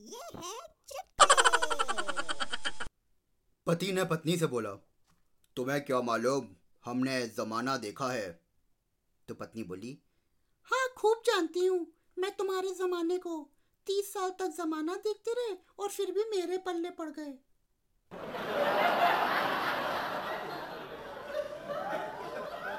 ये है पति ने पत्नी से बोला तुम्हें क्या मालूम हमने जमाना देखा है। तो पत्नी बोली हाँ खूब जानती हूँ मैं तुम्हारे जमाने को। तीस साल तक जमाना देखते रहे और फिर भी मेरे पल्ले पड़ गए।